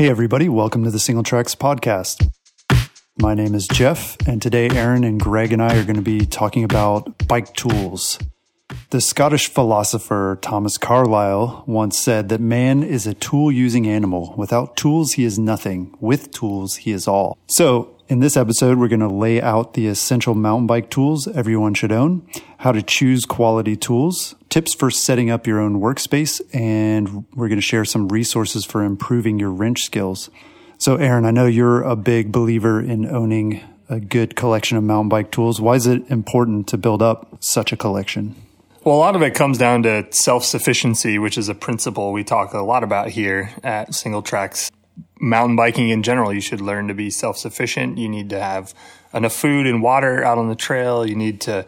Hey, everybody, welcome to the Singletracks Podcast. My name is Jeff, and today Aaron and Greg and I are going to be talking about bike tools. The Scottish philosopher Thomas Carlyle once said that man is a tool using animal. Without tools, he is nothing. With tools, he is all. So, in this episode, we're going to lay out the essential mountain bike tools everyone should own, how to choose quality tools, tips for setting up your own workspace, and we're going to share some resources for improving your wrench skills. So, Aaron, I know you're a big believer in owning a good collection of mountain bike tools. Why is it important to build up such a collection? Well, a lot of it comes down to self sufficiency, which is a principle we talk a lot about here at Singletracks mountain biking in general, you should learn to be self sufficient. You need to have enough food and water out on the trail. You need to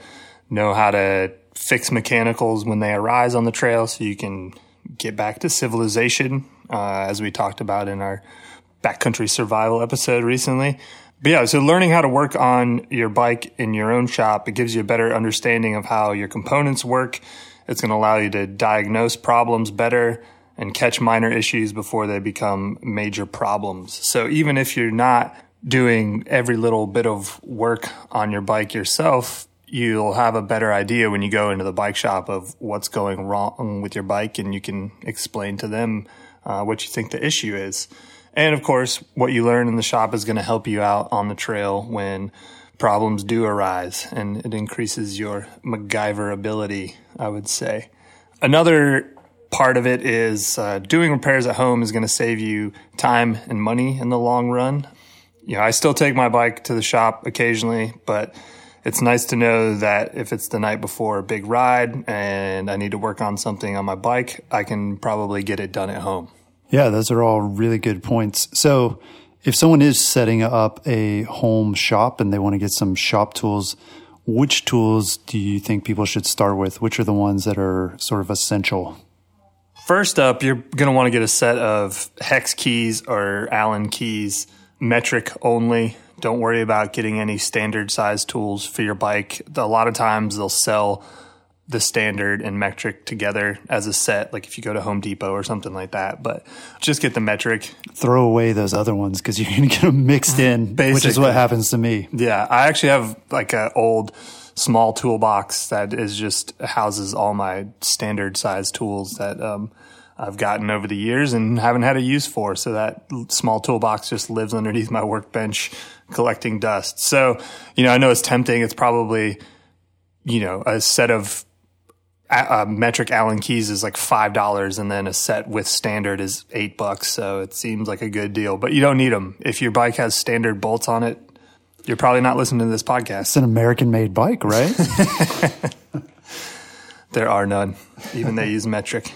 know how to fix mechanicals when they arise on the trail so you can get back to civilization, uh, as we talked about in our backcountry survival episode recently. But yeah, so learning how to work on your bike in your own shop, it gives you a better understanding of how your components work. It's going to allow you to diagnose problems better and catch minor issues before they become major problems. So even if you're not doing every little bit of work on your bike yourself, you'll have a better idea when you go into the bike shop of what's going wrong with your bike and you can explain to them uh, what you think the issue is. And of course, what you learn in the shop is going to help you out on the trail when problems do arise and it increases your MacGyver ability, I would say. Another part of it is uh, doing repairs at home is going to save you time and money in the long run. You know, I still take my bike to the shop occasionally, but it's nice to know that if it's the night before a big ride and I need to work on something on my bike, I can probably get it done at home. Yeah, those are all really good points. So, if someone is setting up a home shop and they want to get some shop tools, which tools do you think people should start with? Which are the ones that are sort of essential? First up, you're going to want to get a set of hex keys or Allen keys, metric only. Don't worry about getting any standard size tools for your bike. A lot of times they'll sell the standard and metric together as a set, like if you go to Home Depot or something like that. But just get the metric. Throw away those other ones because you're going to get them mixed in, Basically. which is what happens to me. Yeah, I actually have like an old small toolbox that is just houses all my standard size tools that um, I've gotten over the years and haven't had a use for. So that small toolbox just lives underneath my workbench collecting dust. So, you know, I know it's tempting. It's probably, you know, a set of a metric Allen keys is like five dollars, and then a set with standard is eight bucks. So it seems like a good deal, but you don't need them. If your bike has standard bolts on it, you're probably not listening to this podcast. It's an American made bike, right? there are none. Even they use metric.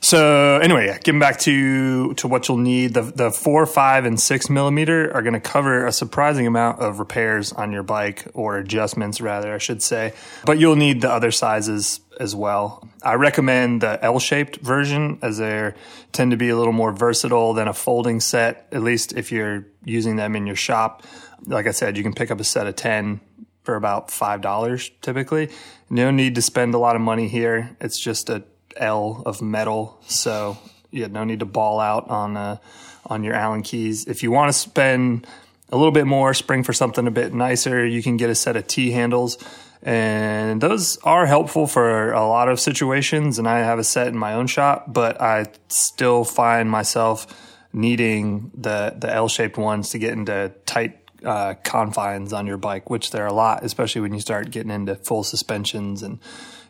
So anyway, yeah, getting back to to what you'll need, the the four, five, and six millimeter are going to cover a surprising amount of repairs on your bike or adjustments, rather, I should say. But you'll need the other sizes as well. I recommend the L-shaped version as they tend to be a little more versatile than a folding set. At least if you're using them in your shop like I said, you can pick up a set of 10 for about $5 typically. No need to spend a lot of money here. It's just a L of metal. So yeah, no need to ball out on, uh, on your Allen keys. If you want to spend a little bit more, spring for something a bit nicer, you can get a set of T handles. And those are helpful for a lot of situations. And I have a set in my own shop, but I still find myself needing the, the L shaped ones to get into tight uh, confines on your bike, which there are a lot, especially when you start getting into full suspensions and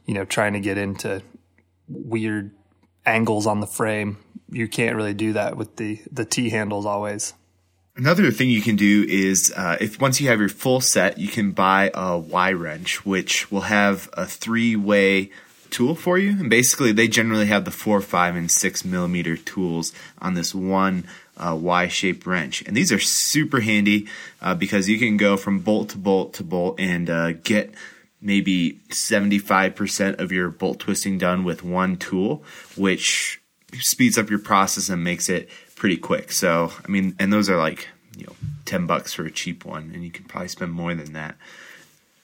you know trying to get into weird angles on the frame. You can't really do that with the the T handles always. Another thing you can do is uh, if once you have your full set, you can buy a Y wrench, which will have a three way tool for you. And basically, they generally have the four, five, and six millimeter tools on this one uh, Y-shaped wrench. And these are super handy uh, because you can go from bolt to bolt to bolt and uh, get maybe 75% of your bolt twisting done with one tool, which speeds up your process and makes it pretty quick. So, I mean, and those are like, you know, 10 bucks for a cheap one, and you can probably spend more than that.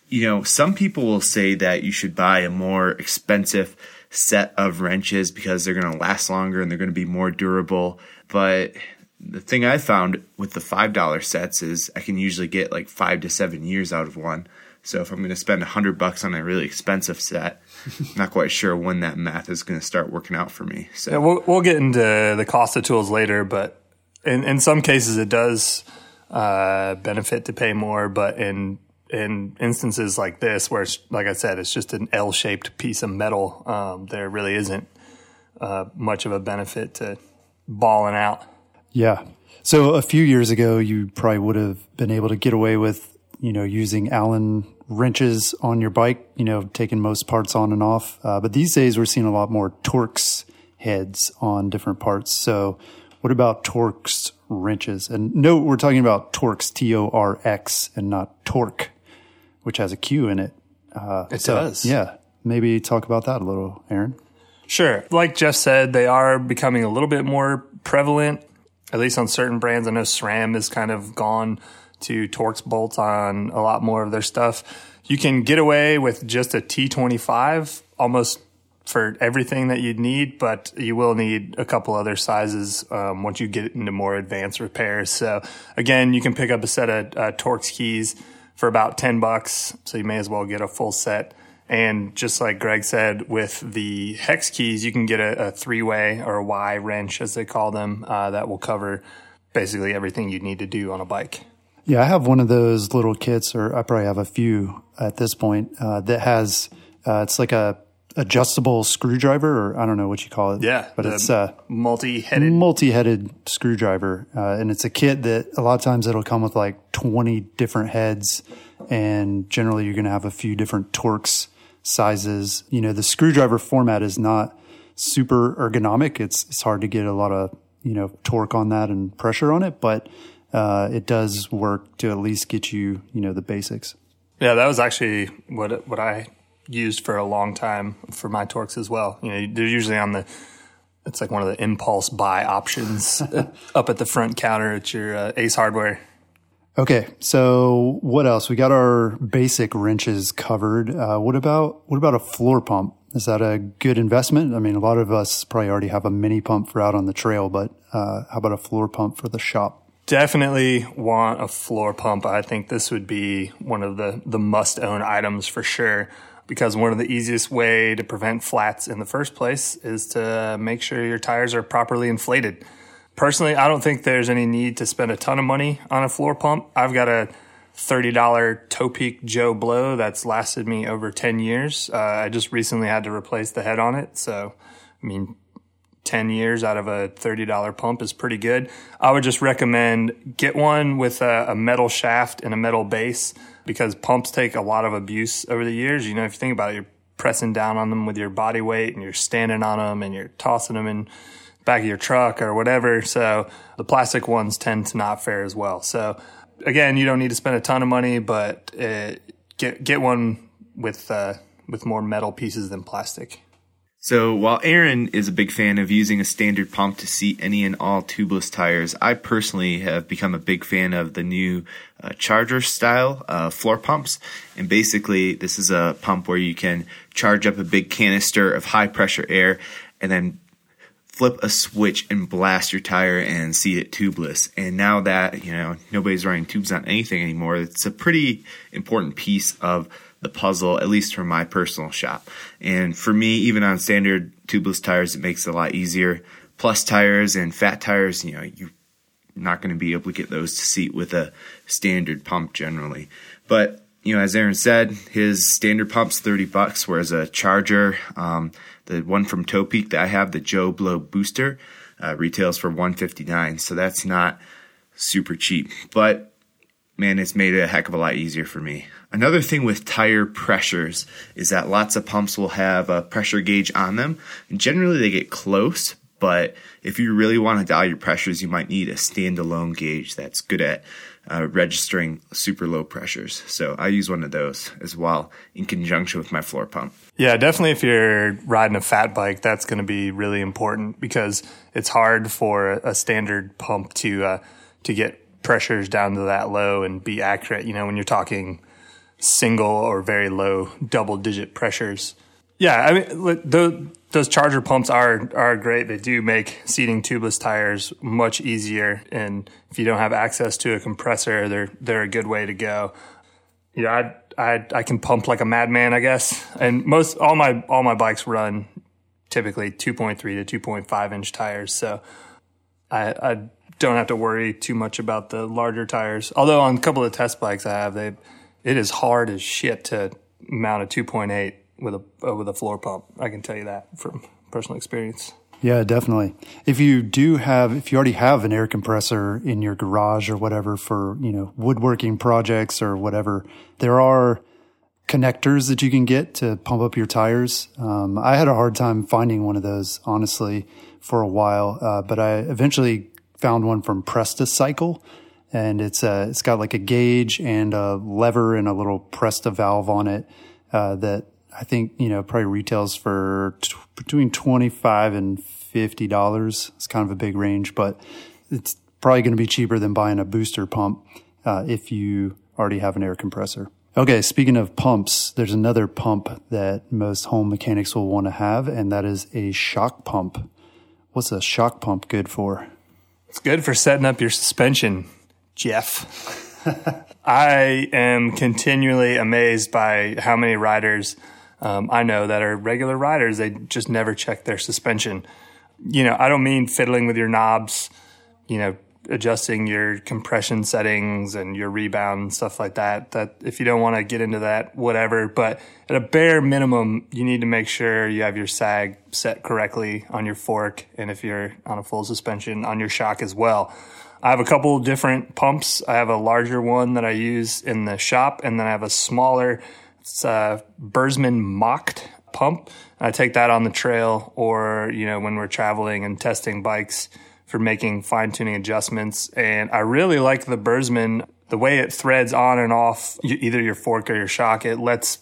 You know, some people will say that you should buy a more expensive set of wrenches because they're going to last longer and they're going to be more durable. But the thing I found with the five dollar sets is I can usually get like five to seven years out of one. So if I'm going to spend a hundred bucks on a really expensive set, I'm not quite sure when that math is going to start working out for me. So Yeah, we'll we'll get into the cost of tools later, but in in some cases it does uh, benefit to pay more. But in in instances like this, where it's like I said, it's just an L shaped piece of metal, um, there really isn't uh, much of a benefit to balling out. Yeah. So a few years ago, you probably would have been able to get away with, you know, using Allen wrenches on your bike, you know, taking most parts on and off. Uh, but these days we're seeing a lot more Torx heads on different parts. So what about Torx wrenches? And no, we're talking about Torx, T O R X, and not Torque, which has a Q in it. Uh, It so, does. Yeah. Maybe talk about that a little, Aaron. Sure. Like Jeff said, they are becoming a little bit more prevalent, at least on certain brands. I know SRAM is kind of gone to Torx bolts on a lot more of their stuff. You can get away with just a T25 almost for everything that you'd need, but you will need a couple other sizes um, once you get into more advanced repairs. So again, you can pick up a set of uh, Torx keys for about 10 bucks. So you may as well get a full set. And just like Greg said, with the hex keys, you can get a, a three way or a Y wrench, as they call them, uh, that will cover basically everything you need to do on a bike. Yeah, I have one of those little kits, or I probably have a few at this point, uh, that has, uh, it's like a adjustable screwdriver, or I don't know what you call it. Yeah, But it's a multi headed. multi-headed screwdriver. Uh, and it's a kit that a lot of times it'll come with like 20 different heads. And generally you're going to have a few different Torx sizes. You know, the screwdriver format is not super ergonomic. It's, it's hard to get a lot of, you know, torque on that and pressure on it, but, uh, it does work to at least get you, you know, the basics. Yeah, that was actually what what I used for a long time for my Torx as well. You know, they're usually on the. It's like one of the impulse buy options up at the front counter at your uh, Ace Hardware. Okay, so what else? We got our basic wrenches covered. Uh, what about what about a floor pump? Is that a good investment? I mean, a lot of us probably already have a mini pump for out on the trail, but uh, how about a floor pump for the shop? Definitely want a floor pump. I think this would be one of the the must own items for sure. Because one of the easiest way to prevent flats in the first place is to make sure your tires are properly inflated. Personally, I don't think there's any need to spend a ton of money on a floor pump. I've got a $30 Topeak Joe Blow that's lasted me over 10 years. Uh, I just recently had to replace the head on it. So, I mean, 10 years out of a $30 pump is pretty good. I would just recommend get one with a, a, metal shaft and a metal base because pumps take a lot of abuse over the years. You know, if you think about it, you're pressing down on them with your body weight and you're standing on them and you're tossing them in the back of your truck or whatever. So the plastic ones tend to not fare as well. So again, you don't need to spend a ton of money, but uh, get get one with uh, with more metal pieces than plastic. So while Aaron is a big fan of using a standard pump to seat any and all tubeless tires, I personally have become a big fan of the new uh, Charger style uh, floor pumps. And basically, this is a pump where you can charge up a big canister of high pressure air and then flip a switch and blast your tire and seat it tubeless. And now that, you know, nobody's running tubes on anything anymore, it's a pretty important piece of the puzzle, at least for my personal shop. And for me, even on standard tubeless tires, it makes it a lot easier. Plus tires and fat tires, you know, you're not going to be able to get those to seat with a standard pump generally. But, you know, as Aaron said, his standard pump's 30 bucks, whereas a charger, um, the one from Topeak that I have, the Joe Blow Booster, uh, retails for 159 So that's not super cheap. But man, it's made it a heck of a lot easier for me. Another thing with tire pressures is that lots of pumps will have a pressure gauge on them. Generally they get close, but if you really want to dial your pressures, you might need a standalone gauge that's good at uh, registering super low pressures. So I use one of those as well in conjunction with my floor pump. Yeah, definitely if you're riding a fat bike, that's going to be really important because it's hard for a standard pump to uh, to get pressures down to that low and be accurate. You know, when you're talking single or very low double digit pressures. Yeah, I mean, the those charger pumps are are great. They do make seating tubeless tires much easier, and if you don't have access to a compressor, they're they're a good way to go. Yeah, I I I can pump like a madman, I guess. And most all my all my bikes run typically 2.3 to 2.5 inch tires, so I I don't have to worry too much about the larger tires. Although on a couple of test bikes I have, they it is hard as shit to mount a 2.8 with a uh, with a floor pump. I can tell you that from personal experience. Yeah, definitely. If you do have, if you already have an air compressor in your garage or whatever for, you know, woodworking projects or whatever, there are connectors that you can get to pump up your tires. Um, I had a hard time finding one of those, honestly, for a while, uh, but I eventually found one from Presta Cycle and it's uh, it's got like a gauge and a lever and a little Presta valve on it uh, that I think you know probably retails for t- between twenty five and fifty dollars. It's kind of a big range, but it's probably going to be cheaper than buying a booster pump uh, if you already have an air compressor. Okay, speaking of pumps, there's another pump that most home mechanics will want to have, and that is a shock pump. What's a shock pump good for? It's good for setting up your suspension, Jeff. I am continually amazed by how many riders um, I know that are regular riders. They just never check their suspension. You know, I don't mean fiddling with your knobs, you know, adjusting your compression settings and your rebound stuff like that. That if you don't want to get into that, whatever. But at a bare minimum, you need to make sure you have your sag set correctly on your fork, and if you're on a full suspension, on your shock as well. I have a couple different pumps. I have a larger one that I use in the shop, and then I have a smaller it's a Birzman Mocked pump. I take that on the trail or, you know, when we're traveling and testing bikes for making fine tuning adjustments. And I really like the Birzman, the way it threads on and off either your fork or your shock. It lets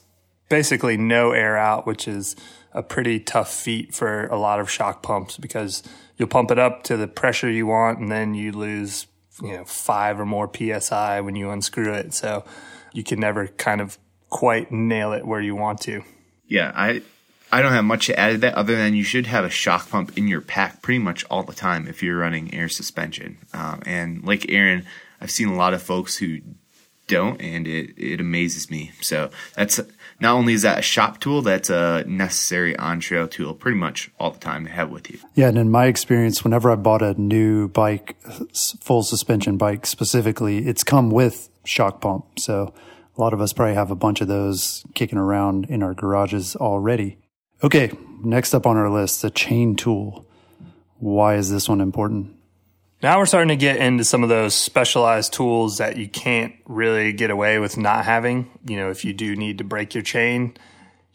basically no air out, which is a pretty tough feat for a lot of shock pumps because you'll pump it up to the pressure you want and then you lose, you know, five or more PSI when you unscrew it. So you can never kind of quite nail it where you want to. Yeah, I I don't have much to add to that other than you should have a shock pump in your pack pretty much all the time if you're running air suspension. Um, and like Aaron, I've seen a lot of folks who don't, and it it amazes me. So that's not only is that a shop tool, that's a necessary on trail tool pretty much all the time to have with you. Yeah, and in my experience, whenever I bought a new bike, full suspension bike specifically, it's come with shock pump. So a lot of us probably have a bunch of those kicking around in our garages already. Okay, next up on our list, the chain tool. Why is this one important? Now we're starting to get into some of those specialized tools that you can't really get away with not having. You know, if you do need to break your chain,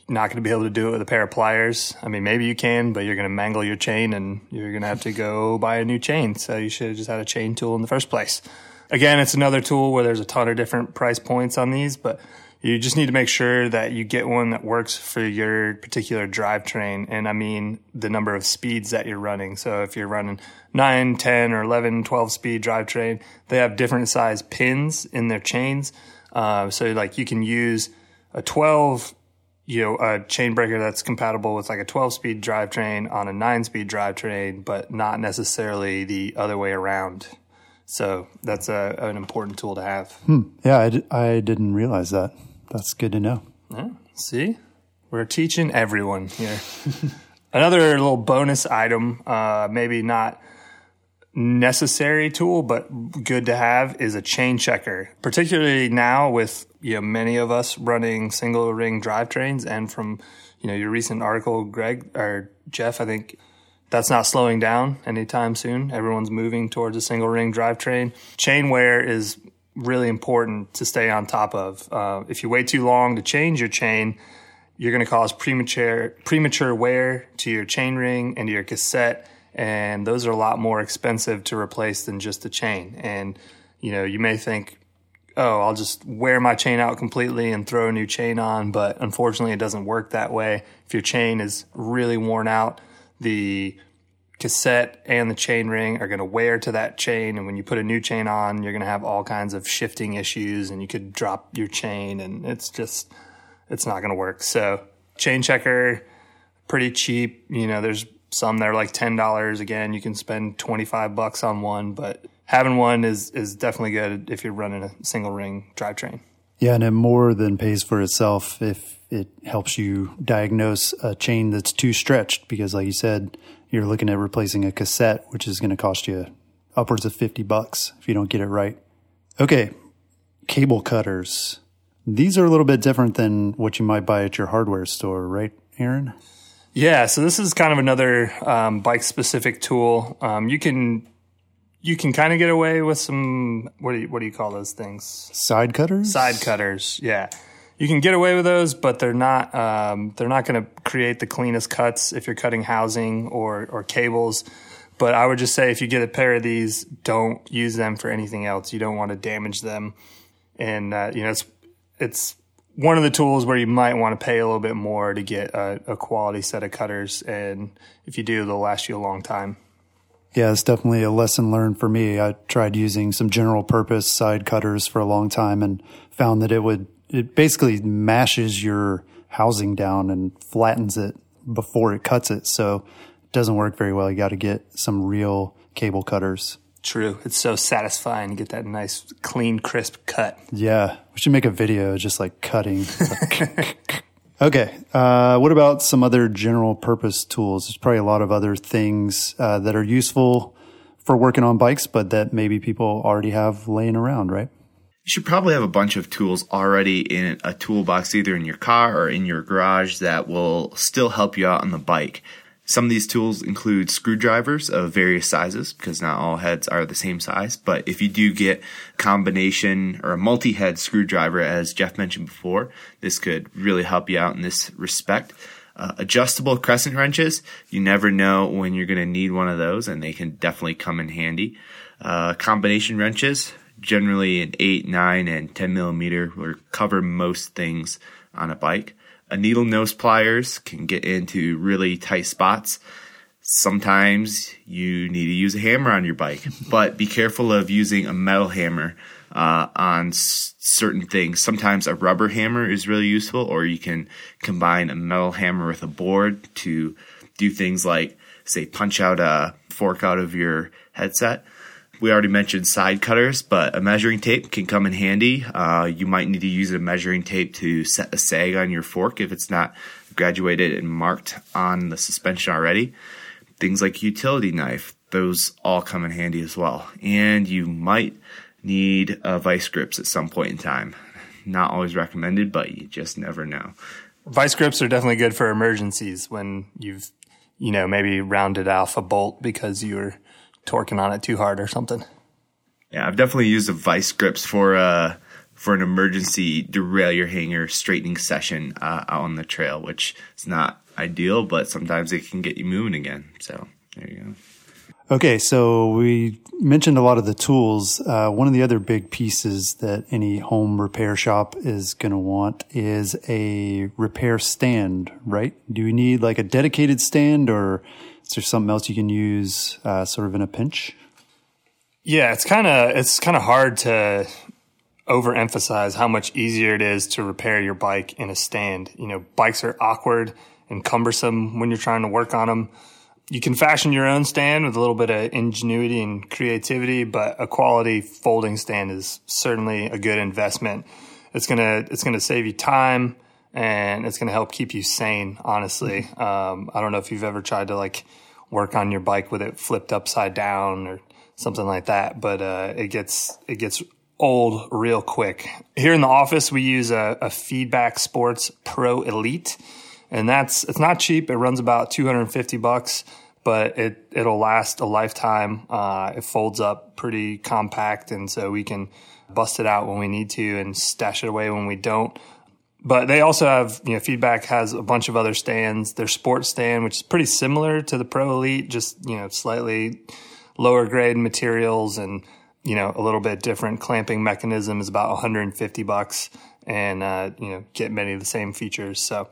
you're not going to be able to do it with a pair of pliers. I mean, maybe you can, but you're going to mangle your chain and you're going to have to go buy a new chain. So you should have just had a chain tool in the first place. Again, it's another tool where there's a ton of different price points on these, but you just need to make sure that you get one that works for your particular drivetrain. And I mean the number of speeds that you're running. So if you're running 9, 10, or 11, 12 speed drivetrain, they have different size pins in their chains. Uh, so like you can use a 12 you know, a chain breaker that's compatible with like a 12 speed drivetrain on a 9 speed drivetrain, but not necessarily the other way around. So that's a, an important tool to have. Hmm. Yeah, I d- I didn't realize that. That's good to know. Yeah, see, we're teaching everyone here. Another little bonus item, uh, maybe not necessary tool, but good to have is a chain checker. Particularly now with you know many of us running single ring drivetrains, and from you know your recent article, Greg or Jeff, I think that's not slowing down anytime soon. Everyone's moving towards a single ring drivetrain. Chain wear is really important to stay on top of. Uh, if you wait too long to change your chain, you're going to cause premature premature wear to your chain ring and to your cassette, and those are a lot more expensive to replace than just the chain. And you know, you may think, "Oh, I'll just wear my chain out completely and throw a new chain on," but unfortunately, it doesn't work that way. If your chain is really worn out, the cassette and the chain ring are going to wear to that chain. And when you put a new chain on, you're going to have all kinds of shifting issues and you could drop your chain and it's just, it's not going to work. So chain checker, pretty cheap. You know, there's some that are like ten dollars. Again, you can spend twenty five bucks on one, but having one is is definitely good if you're running a single ring drivetrain. Yeah, and it more than pays for itself if it helps you diagnose a chain that's too stretched. Because, like you said, you're looking at replacing a cassette, which is going to cost you upwards of fifty bucks if you don't get it right. Okay, cable cutters. These are a little bit different than what you might buy at your hardware store, right, Aaron? Yeah, so this is kind of another um, bike specific tool. Um, you can you can kind of get away with some what do you what do you call those things? Side cutters. Side cutters. Yeah, you can get away with those, but they're not um, they're not going to create the cleanest cuts if you're cutting housing or or cables. But I would just say if you get a pair of these, don't use them for anything else. You don't want to damage them, and uh, you know it's it's one of the tools where you might want to pay a little bit more to get a, a, quality set of cutters. And if you do, they'll last you a long time. Yeah, it's definitely a lesson learned for me. I tried using some general purpose side cutters for a long time and found that it would, it basically mashes your housing down and flattens it before it cuts it. So it doesn't work very well. You got to get some real cable cutters. True. It's so satisfying to get that nice, clean, crisp cut. Yeah. We should make a video just like cutting. okay. Uh, what about some other general purpose tools? There's probably a lot of other things uh, that are useful for working on bikes, but that maybe people already have laying around, right? You should probably have a bunch of tools already in a toolbox, either in your car or in your garage, that will still help you out on the bike. Some of these tools include screwdrivers of various sizes because not all heads are the same size. But if you do get combination or a multi-head screwdriver, as Jeff mentioned before, this could really help you out in this respect. Uh, adjustable crescent wrenches, you never know when you're going to need one of those, and they can definitely come in handy. Uh, combination wrenches, generally an 8, 9, and 10 millimeter, will cover most things on a bike. A needle nose pliers can get into really tight spots. Sometimes you need to use a hammer on your bike, but be careful of using a metal hammer uh, on s- certain things. Sometimes a rubber hammer is really useful, or you can combine a metal hammer with a board to do things like, say, punch out a fork out of your headset. We already mentioned side cutters, but a measuring tape can come in handy. Uh, you might need to use a measuring tape to set a sag on your fork if it's not graduated and marked on the suspension already. Things like utility knife, those all come in handy as well. And you might need uh, vice grips at some point in time. Not always recommended, but you just never know. Vice grips are definitely good for emergencies when you've, you know, maybe rounded off a bolt because you were torquing on it too hard or something. Yeah, I've definitely used the vice grips for uh for an emergency derailleur hanger straightening session uh, out on the trail, which is not ideal, but sometimes it can get you moving again. So there you go. Okay, so we mentioned a lot of the tools. Uh, one of the other big pieces that any home repair shop is going to want is a repair stand, right? Do we need like a dedicated stand or is there something else you can use uh, sort of in a pinch? Yeah, it's kind of it's kind of hard to overemphasize how much easier it is to repair your bike in a stand. You know, bikes are awkward and cumbersome when you're trying to work on them. You can fashion your own stand with a little bit of ingenuity and creativity, but a quality folding stand is certainly a good investment. It's gonna it's gonna save you time and it's gonna help keep you sane. Honestly, um, I don't know if you've ever tried to like work on your bike with it flipped upside down or something like that, but uh, it gets it gets old real quick. Here in the office, we use a, a Feedback Sports Pro Elite, and that's it's not cheap. It runs about two hundred and fifty bucks, but it it'll last a lifetime. Uh, it folds up pretty compact, and so we can bust it out when we need to and stash it away when we don't. But they also have, you know, Feedback has a bunch of other stands. Their sports stand, which is pretty similar to the Pro Elite, just you know, slightly lower grade materials and you know a little bit different clamping mechanism is about 150 bucks and uh, you know get many of the same features so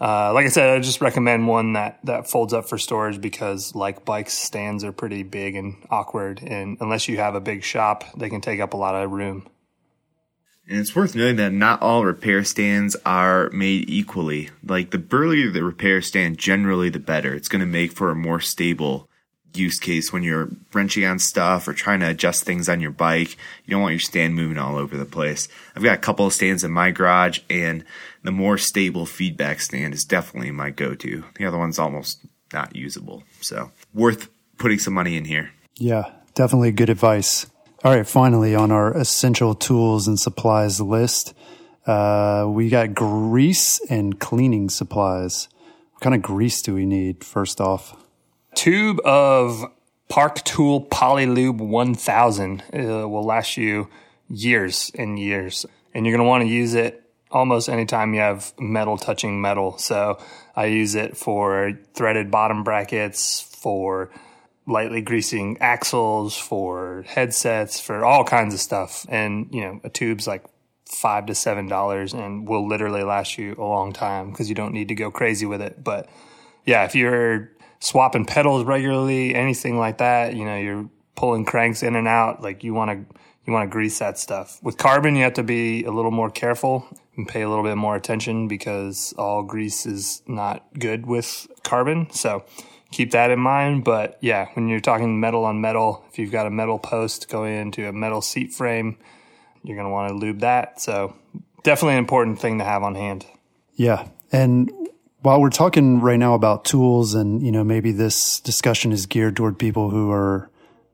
uh, like i said i just recommend one that that folds up for storage because like bikes stands are pretty big and awkward and unless you have a big shop they can take up a lot of room And it's worth noting that not all repair stands are made equally. Like the burlier the repair stand, generally the better. It's going to make for a more stable use case when you're wrenching on stuff or trying to adjust things on your bike. You don't want your stand moving all over the place. I've got a couple of stands in my garage, and the more stable feedback stand is definitely my go to. The other one's almost not usable. So, worth putting some money in here. Yeah, definitely good advice. All right, finally, on our essential tools and supplies list, uh, we got grease and cleaning supplies. What kind of grease do we need, first off? Tube of Park Tool Polylube 1000 uh, will last you years and years. And you're going to want to use it almost anytime you have metal touching metal. So I use it for threaded bottom brackets, for lightly greasing axles, for headsets, for all kinds of stuff. And, you know, a tube's like five to seven dollars and will literally last you a long time because you don't need to go crazy with it. But yeah, if you're swapping pedals regularly, anything like that, you know, you're pulling cranks in and out, like you want to you want to grease that stuff. With carbon, you have to be a little more careful and pay a little bit more attention because all grease is not good with carbon. So keep that in mind. But yeah, when you're talking metal on metal, if you've got a metal post going into a metal seat frame, you're going to want to lube that. So definitely an important thing to have on hand. Yeah. And while we're talking right now about tools and, you know, maybe this discussion is geared toward people who are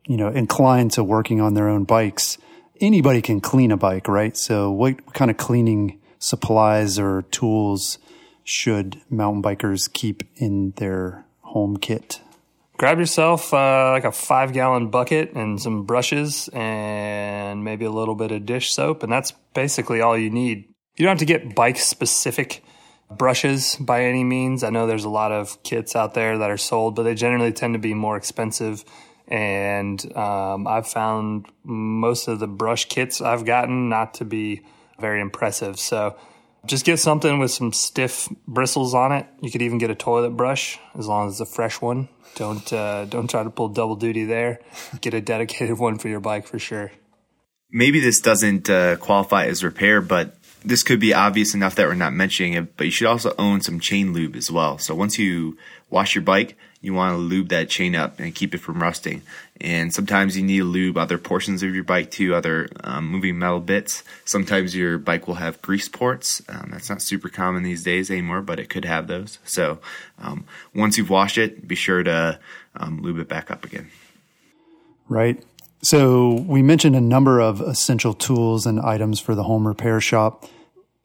you know, inclined to working on their own bikes, anybody can clean a bike, right? So what kind of cleaning supplies or tools should mountain bikers keep in their home kit? Grab yourself uh, like a five gallon bucket and some brushes and maybe a little bit of dish soap. And that's basically all you need. You don't have to get bike specific brushes by any means. I know there's a lot of kits out there that are sold, but they generally tend to be more expensive and um, I've found most of the brush kits I've gotten not to be very impressive. So just get something with some stiff bristles on it. You could even get a toilet brush as long as it's a fresh one. Don't uh, don't try to pull double duty there. Get a dedicated one for your bike for sure. Maybe this doesn't uh, qualify as repair, but this could be obvious enough that we're not mentioning it. But you should also own some chain lube as well. So once you wash your bike, you want to lube that chain up and keep it from rusting. And sometimes you need to lube other portions of your bike too, other um, moving metal bits. Sometimes your bike will have grease ports. Um, that's not super common these days anymore, but it could have those. So um, once you've washed it, be sure to um, lube it back up again. Right. So we mentioned a number of essential tools and items for the home repair shop.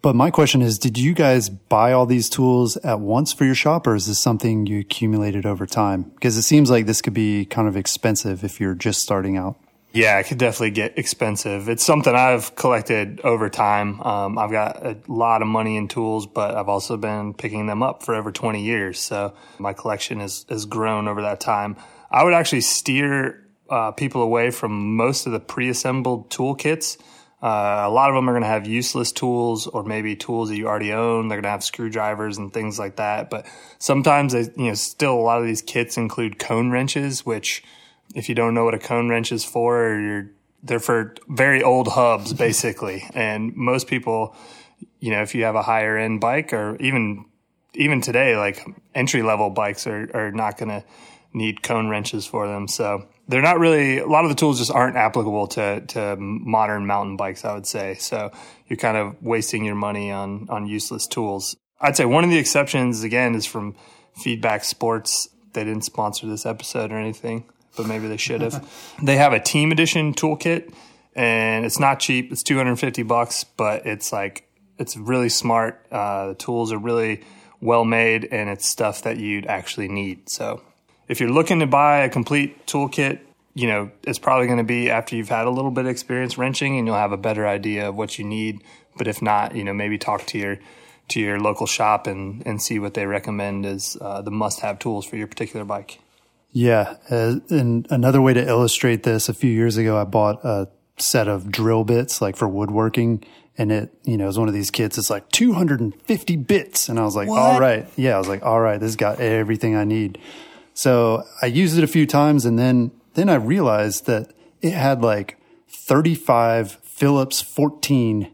But my question is, did you guys buy all these tools at once for your shop or is this something you accumulated over time? Because it seems like this could be kind of expensive if you're just starting out. Yeah, it could definitely get expensive. It's something I've collected over time. Um, I've got a lot of money in tools, but I've also been picking them up for over 20 years. So my collection has, has grown over that time. I would actually steer uh, people away from most of the pre-assembled toolkits uh, a lot of them are going to have useless tools or maybe tools that you already own. They're going to have screwdrivers and things like that. But sometimes, they, you know, still a lot of these kits include cone wrenches, which if you don't know what a cone wrench is for, you're, they're for very old hubs basically. and most people, you know, if you have a higher end bike or even, even today, like entry level bikes are, are not going to need cone wrenches for them. So they're not really a lot of the tools just aren't applicable to to modern mountain bikes i would say. So you're kind of wasting your money on on useless tools. I'd say one of the exceptions again is from feedback sports. They didn't sponsor this episode or anything but maybe they should have. They have a team edition toolkit and it's not cheap. It's 250 bucks but it's like it's really smart. Uh, the tools are really well made and it's stuff that you'd actually need. So if you're looking to buy a complete toolkit, you know, it's probably going to be after you've had a little bit of experience wrenching and you'll have a better idea of what you need. But if not, you know, maybe talk to your to your local shop and and see what they recommend as uh, the must-have tools for your particular bike. Yeah, uh, and another way to illustrate this, a few years ago, I bought a set of drill bits like for woodworking, and it you know is one of these kits. It's like 250 bits, and I was like, what? all right, yeah, I was like, all right, this got everything I need. So I used it a few times and then, then I realized that it had like 35 Phillips 14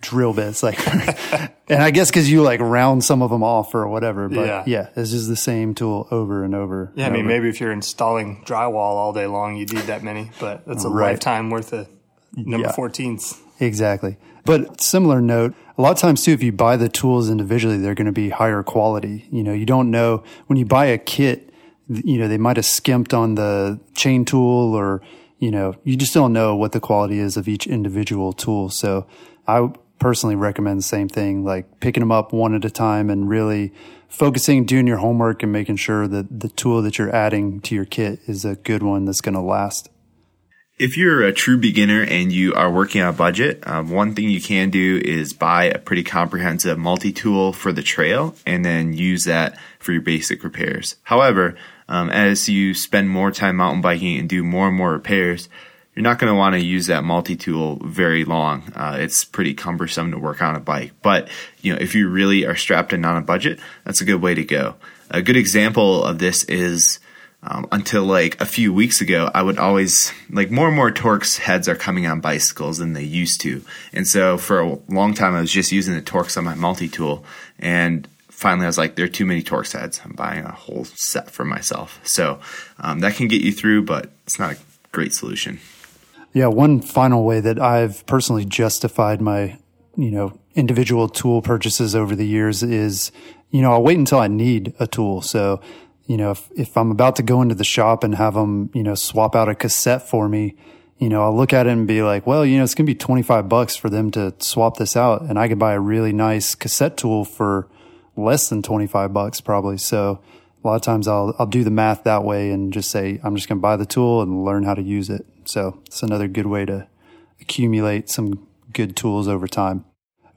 drill bits. Like, and I guess because you like round some of them off or whatever. But yeah, Yeah. it's just the same tool over and over. Yeah, I mean, over. maybe if you're installing drywall all day long, you need that many, but that's a Right. lifetime worth of number Yeah. 14s. Exactly. But similar note, a lot of times too, if you buy the tools individually, they're going to be higher quality. You know, you don't know when you buy a kit, you know, they might have skimped on the chain tool or, you know, you just don't know what the quality is of each individual tool. So I personally recommend the same thing, like picking them up one at a time and really focusing, doing your homework and making sure that the tool that you're adding to your kit is a good one that's going to last. If you're a true beginner and you are working on a budget, um, one thing you can do is buy a pretty comprehensive multi tool for the trail and then use that for your basic repairs. However, um, as you spend more time mountain biking and do more and more repairs, you're not going to want to use that multi tool very long. Uh, it's pretty cumbersome to work on a bike. But you know, if you really are strapped and on a budget, that's a good way to go. A good example of this is um, until like a few weeks ago, I would always like more and more Torx heads are coming on bicycles than they used to, and so for a long time I was just using the Torx on my multi tool, and finally I was like, there are too many Torx heads. I'm buying a whole set for myself. So um, that can get you through, but it's not a great solution. Yeah, one final way that I've personally justified my, you know, individual tool purchases over the years is, you know, I'll wait until I need a tool. So, you know, if, if I'm about to go into the shop and have them, you know, swap out a cassette for me, you know, I'll look at it and be like, well, you know, it's going to be 25 bucks for them to swap this out. And I could buy a really nice cassette tool for less than 25 bucks probably. So a lot of times I'll, I'll do the math that way and just say, I'm just going to buy the tool and learn how to use it. So it's another good way to accumulate some good tools over time.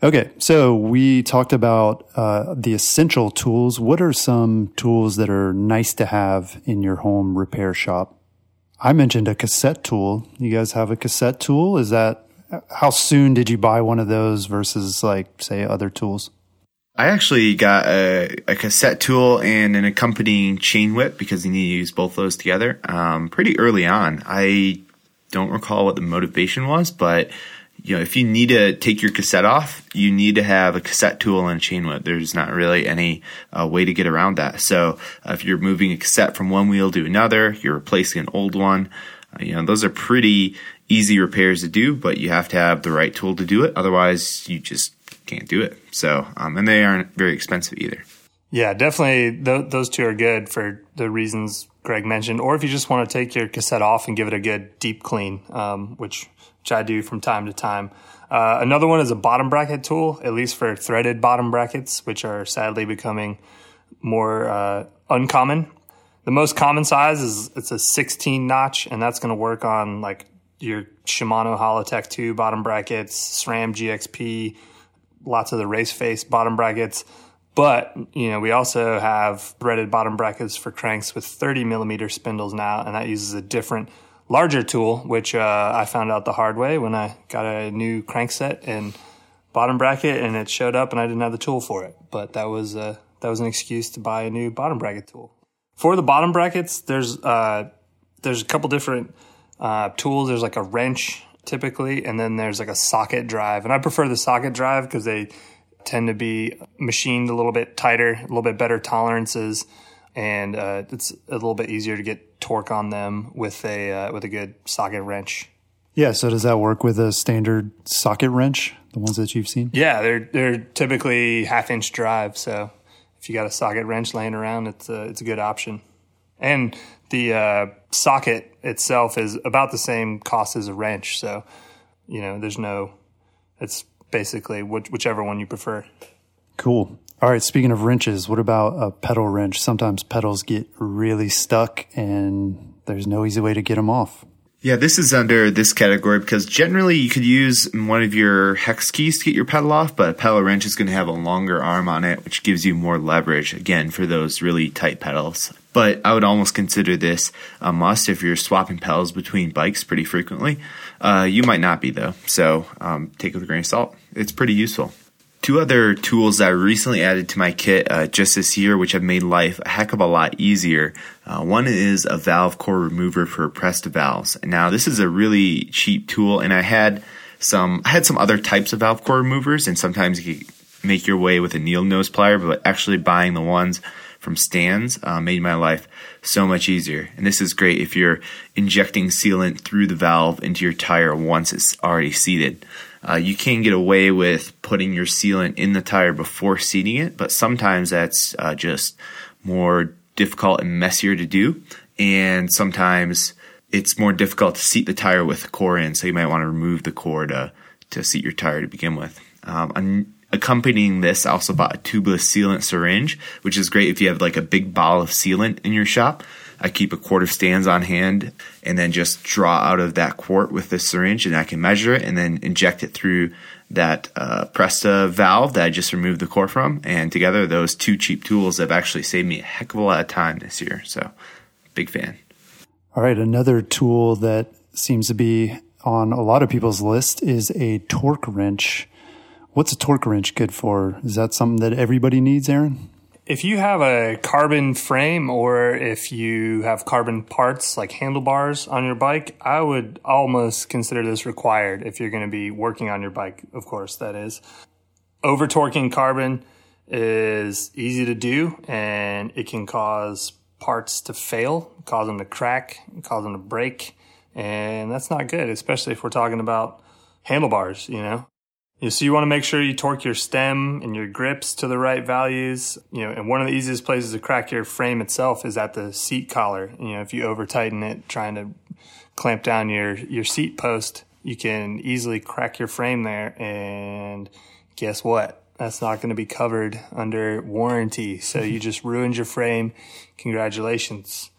Okay. So we talked about, uh, the essential tools. What are some tools that are nice to have in your home repair shop? I mentioned a cassette tool. You guys have a cassette tool? Is that, how soon did you buy one of those versus like, say, other tools? I actually got a, a cassette tool and an accompanying chain whip because you need to use both those together um, pretty early on. I don't recall what the motivation was, but you know, if you need to take your cassette off, you need to have a cassette tool and a chain whip. There's not really any uh, way to get around that. So uh, if you're moving a cassette from one wheel to another, you're replacing an old one. Uh, you know, those are pretty easy repairs to do, but you have to have the right tool to do it. Otherwise, you just can't do it. So, um, and they aren't very expensive either. Yeah, definitely. Th- those two are good for the reasons Greg mentioned. Or if you just want to take your cassette off and give it a good deep clean, um, which which I do from time to time. Uh, another one is a bottom bracket tool, at least for threaded bottom brackets, which are sadly becoming more uh, uncommon. The most common size is it's a 16 notch, and that's going to work on like your Shimano Hollowtech 2 bottom brackets, SRAM GXP, lots of the race face bottom brackets. But, you know, we also have threaded bottom brackets for cranks with 30 millimeter spindles now, and that uses a different, larger tool, which uh, I found out the hard way when I got a new crank set and bottom bracket, and it showed up, and I didn't have the tool for it. But that was uh, that was an excuse to buy a new bottom bracket tool. For the bottom brackets, there's uh, there's a couple different uh, tools. There's like a wrench typically, and then there's like a socket drive, and I prefer the socket drive because they tend to be machined a little bit tighter, a little bit better tolerances, and uh, it's a little bit easier to get torque on them with a uh, with a good socket wrench. Yeah. So does that work with a standard socket wrench, the ones that you've seen? Yeah, they're they're typically half inch drive, so if you got a socket wrench laying around, it's a, it's a good option. And the uh, socket itself is about the same cost as a wrench, so you know there's no. It's basically which, whichever one you prefer. Cool. All right. Speaking of wrenches, what about a pedal wrench? Sometimes pedals get really stuck and there's no easy way to get them off. Yeah, this is under this category because generally you could use one of your hex keys to get your pedal off, but a pedal wrench is going to have a longer arm on it, which gives you more leverage, again, for those really tight pedals. But I would almost consider this a must if you're swapping pedals between bikes pretty frequently. Uh, you might not be, though, so um, take it with a grain of salt. It's pretty useful. Two other tools that I recently added to my kit uh, just this year, which have made life a heck of a lot easier. Uh, one is a valve core remover for Presta valves. Now, this is a really cheap tool, and I had some. I had some other types of valve core removers, and sometimes you make your way with a needle nose plier, but actually buying the ones from Stan's uh, made my life so much easier. And this is great if you're injecting sealant through the valve into your tire once it's already seated. Uh, you can get away with putting your sealant in the tire before seating it, but sometimes that's uh, just more difficult and messier to do. And sometimes it's more difficult to seat the tire with the core in, so you might want to remove the core to, to seat your tire to begin with. Um, accompanying this, I also bought a tubeless sealant syringe, which is great if you have like a big bottle of sealant in your shop. I keep a quart of Stan's on hand and then just draw out of that quart with the syringe and I can measure it and then inject it through that uh, Presta valve that I just removed the core from. And together, those two cheap tools have actually saved me a heck of a lot of time this year. So, big fan. All right. Another tool that seems to be on a lot of people's list is a torque wrench. What's a torque wrench good for? Is that something that everybody needs, Aaron? If you have a carbon frame or if you have carbon parts like handlebars on your bike, I would almost consider this required if you're going to be working on your bike, of course, that is. Over torquing carbon is easy to do and it can cause parts to fail, cause them to crack, cause them to break. And that's not good, especially if we're talking about handlebars, you know? So you want to make sure you torque your stem and your grips to the right values. You know, and one of the easiest places to crack your frame itself is at the seat collar. You know, if you over tighten it, trying to clamp down your your seat post, you can easily crack your frame there. And guess what? That's not going to be covered under warranty. So you just ruined your frame. Congratulations.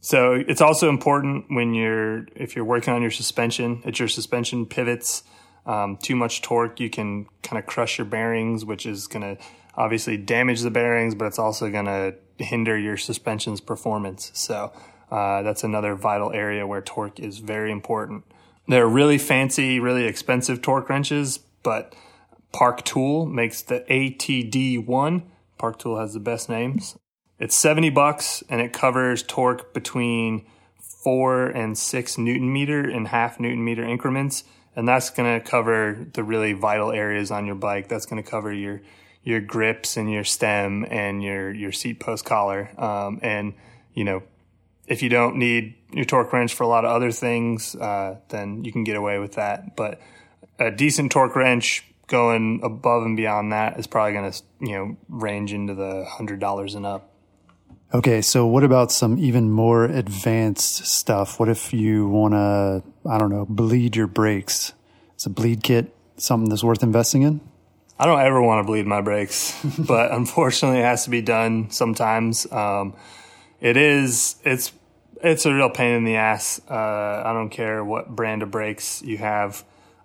So it's also important when you're if you're working on your suspension, it's your suspension pivots um, too much torque, you can kind of crush your bearings, which is going to obviously damage the bearings, but it's also going to hinder your suspension's performance. So uh, that's another vital area where torque is very important. There are really fancy, really expensive torque wrenches, but Park Tool makes the ATD1. Park Tool has the best names. It's 70 bucks and it covers torque between four and six newton meter in half newton meter increments and that's going to cover the really vital areas on your bike. That's going to cover your your grips and your stem and your your seat post collar. Um, and you know, if you don't need your torque wrench for a lot of other things, uh, then you can get away with that. But a decent torque wrench going above and beyond that is probably going to you know range into the hundred dollars and up. Okay, so what about some even more advanced stuff? What if you want to, I don't know, bleed your brakes? Is a bleed kit something that's worth investing in? I don't ever want to bleed my brakes, but unfortunately, it has to be done sometimes. Um, it is, it's, it's a real pain in the ass. Uh, I don't care what brand of brakes you have.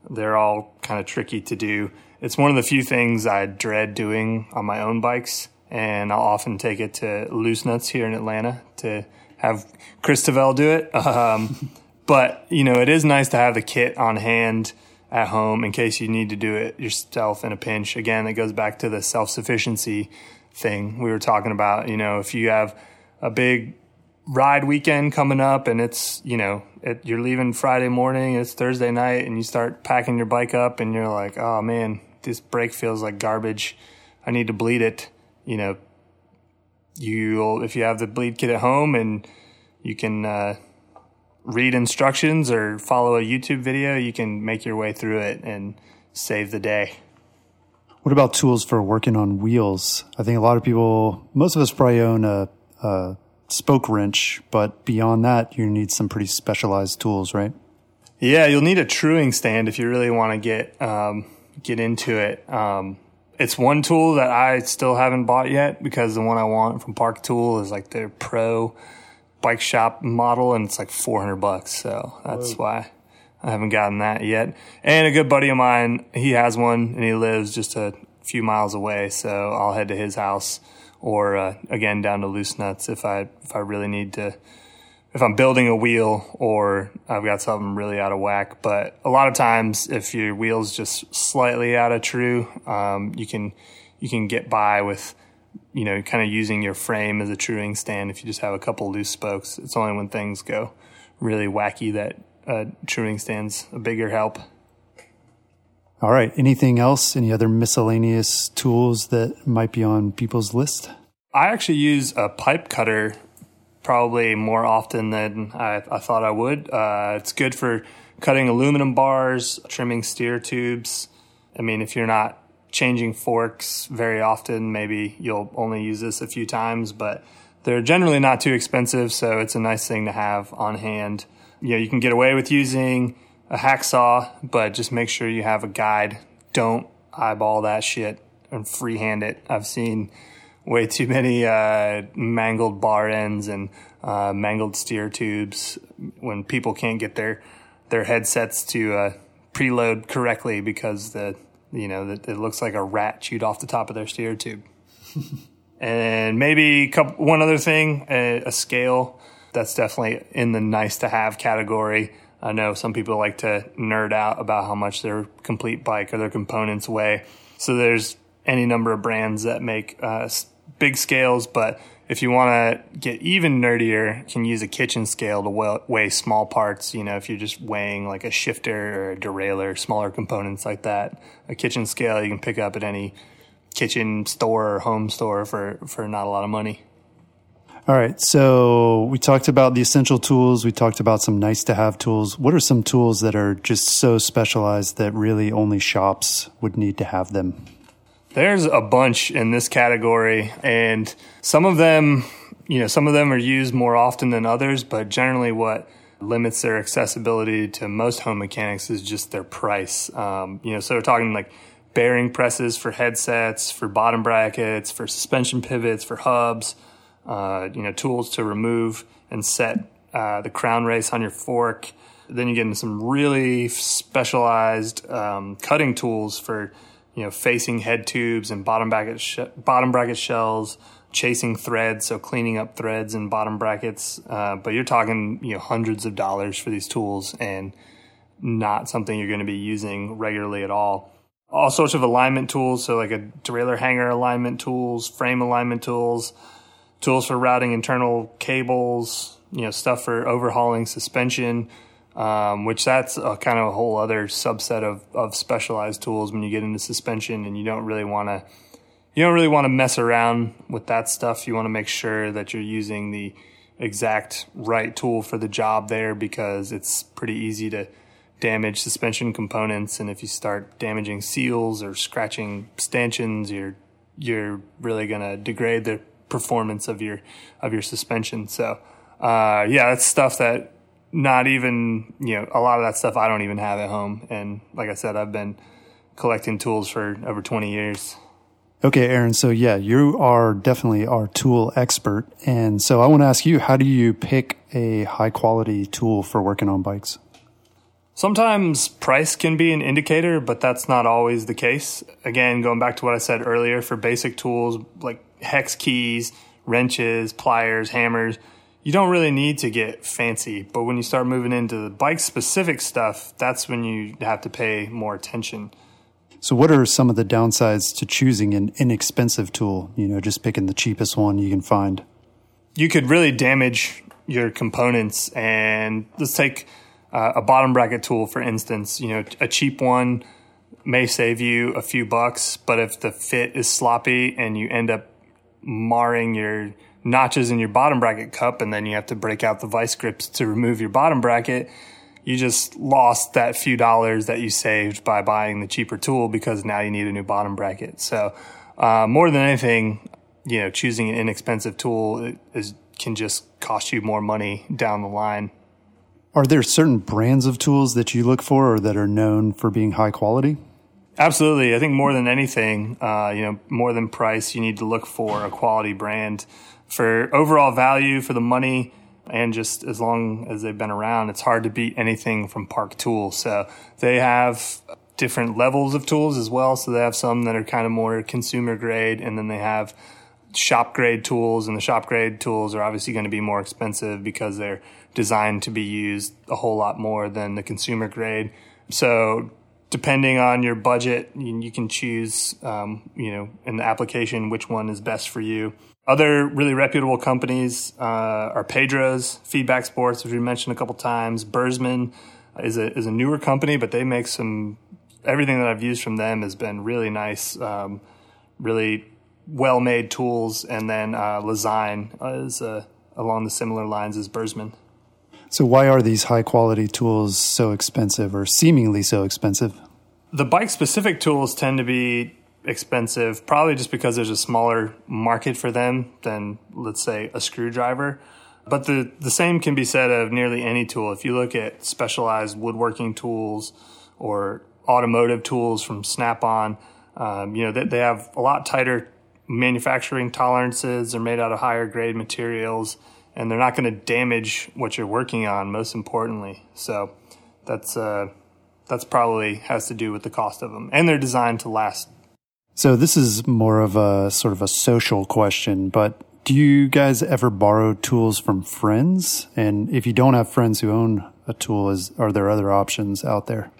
They're all kind of tricky to do. It's one of the few things I dread doing on my own bikes and I'll often take it to Loose Nuts here in Atlanta to have Chris Tavel do it. Um, but you know, it is nice to have the kit on hand at home in case you need to do it yourself in a pinch. Again, it goes back to the self sufficiency thing we were talking about. You know, if you have a big ride weekend coming up and it's you know it, you're leaving Friday morning, it's Thursday night, and you start packing your bike up, and you're like, oh man, this brake feels like garbage. I need to bleed it you know, you if you have the bleed kit at home and you can uh, read instructions or follow a YouTube video, you can make your way through it and save the day. What about tools for working on wheels? I think a lot of people, most of us probably own a, a spoke wrench, but beyond that, you need some pretty specialized tools, right? Yeah, you'll need a truing stand if you really want to get um, get into it. Um, it's one tool that I still haven't bought yet because the one I want from Park Tool is like their pro bike shop model and it's like 400 bucks. So that's Whoa. why I haven't gotten that yet. And a good buddy of mine, he has one and he lives just a few miles away. So I'll head to his house or uh, again down to Loose Nuts if I if I really need to if I'm building a wheel or I've got something really out of whack. But a lot of times, if your wheel's just slightly out of true, um, you can you can get by with you know kind of using your frame as a truing stand. If you just have a couple loose spokes, it's only when things go really wacky that a truing stand's a bigger help. All right. Anything else? Any other miscellaneous tools that might be on people's list? I actually use a pipe cutter probably more often than I, I thought I would. Uh, it's good for cutting aluminum bars, trimming steer tubes. I mean, if you're not changing forks very often, maybe you'll only use this a few times, but they're generally not too expensive, so it's a nice thing to have on hand. You know, you can get away with using a hacksaw, but just make sure you have a guide. Don't eyeball that shit and freehand it. I've seen way too many uh, mangled bar ends and uh, mangled steer tubes when people can't get their their headsets to uh, preload correctly because the you know it looks like a rat chewed off the top of their steer tube. and maybe couple, one other thing, a, a scale that's definitely in the nice to have category. I know some people like to nerd out about how much their complete bike or their components weigh. So there's any number of brands that make uh, big scales, but if you want to get even nerdier, you can use a kitchen scale to weigh small parts. You know, if you're just weighing like a shifter or a derailleur, smaller components like that, a kitchen scale you can pick up at any kitchen store or home store for, for not a lot of money. All right. So we talked about the essential tools. We talked about some nice to have tools. What are some tools that are just so specialized that really only shops would need to have them? There's a bunch in this category, and some of them, you know, some of them are used more often than others, but generally what limits their accessibility to most home mechanics is just their price. Um, you know, so we're talking like bearing presses for headsets, for bottom brackets, for suspension pivots, for hubs, uh, you know, tools to remove and set uh, the crown race on your fork. Then you get into some really specialized um, cutting tools for you know, facing head tubes and bottom bracket sh- bottom bracket shells, chasing threads, so cleaning up threads and bottom brackets. Uh, but you're talking you know hundreds of dollars for these tools and not something you're going to be using regularly at all. All sorts of alignment tools, so like a derailleur hanger alignment tools, frame alignment tools, tools for routing internal cables, you know, stuff for overhauling suspension um, which that's a kind of a whole other subset of, of specialized tools when you get into suspension and you don't really want to you don't really want to mess around with that stuff. You want to make sure that you're using the exact right tool for the job there because it's pretty easy to damage suspension components and if you start damaging seals or scratching stanchions you're you're really going to degrade the performance of your of your suspension so uh, yeah that's stuff that not even you know a lot of that stuff I don't even have at home. And like I said, I've been collecting tools for over 20 years. Okay, Aaron. So yeah, you are definitely our tool expert. And so I want to ask you, how do you pick a high quality tool for working on bikes? Sometimes price can be an indicator, but that's not always the case. Again, going back to what I said earlier, for basic tools like hex keys, wrenches, pliers, hammers, you don't really need to get fancy, but when you start moving into the bike specific stuff, that's when you have to pay more attention. So, what are some of the downsides to choosing an inexpensive tool? You know, just picking the cheapest one you can find. You could really damage your components. And let's take uh, a bottom bracket tool, for instance. You know, a cheap one may save you a few bucks, but if the fit is sloppy and you end up marring your notches in your bottom bracket cup and then you have to break out the vice grips to remove your bottom bracket, you just lost that few dollars that you saved by buying the cheaper tool because now you need a new bottom bracket. So, uh, more than anything, you know, choosing an inexpensive tool is, can just cost you more money down the line. Are there certain brands of tools that you look for or that are known for being high quality? Absolutely. I think more than anything, uh, you know, more than price, you need to look for a quality brand for overall value for the money and just as long as they've been around, it's hard to beat anything from Park Tools. So they have different levels of tools as well. So they have some that are kind of more consumer grade, and then they have shop grade tools, and the shop grade tools are obviously going to be more expensive because they're designed to be used a whole lot more than the consumer grade. So depending on your budget, you, can choose, um, you know, in the application which one is best for you. Other really reputable companies uh, are Pedro's, Feedback Sports, which we mentioned a couple times. Birzman is a is a newer company, but they make some everything that I've used from them has been really nice, um, really well made tools. And then uh, Lezyne is uh, along the similar lines as Birzman. So, why are these high quality tools so expensive or seemingly so expensive? The bike specific tools tend to be expensive, probably just because there's a smaller market for them than, let's say, a screwdriver. But the, the same can be said of nearly any tool. If you look at specialized woodworking tools or automotive tools from Snap on, um, you know, they, they have a lot tighter manufacturing tolerances. They're made out of higher grade materials and they're not going to damage what you're working on, most importantly. So that's, uh, that's probably has to do with the cost of them. And they're designed to last. So this is more of a sort of a social question, but do you guys ever borrow tools from friends? And if you don't have friends who own a tool, is are there other options out there?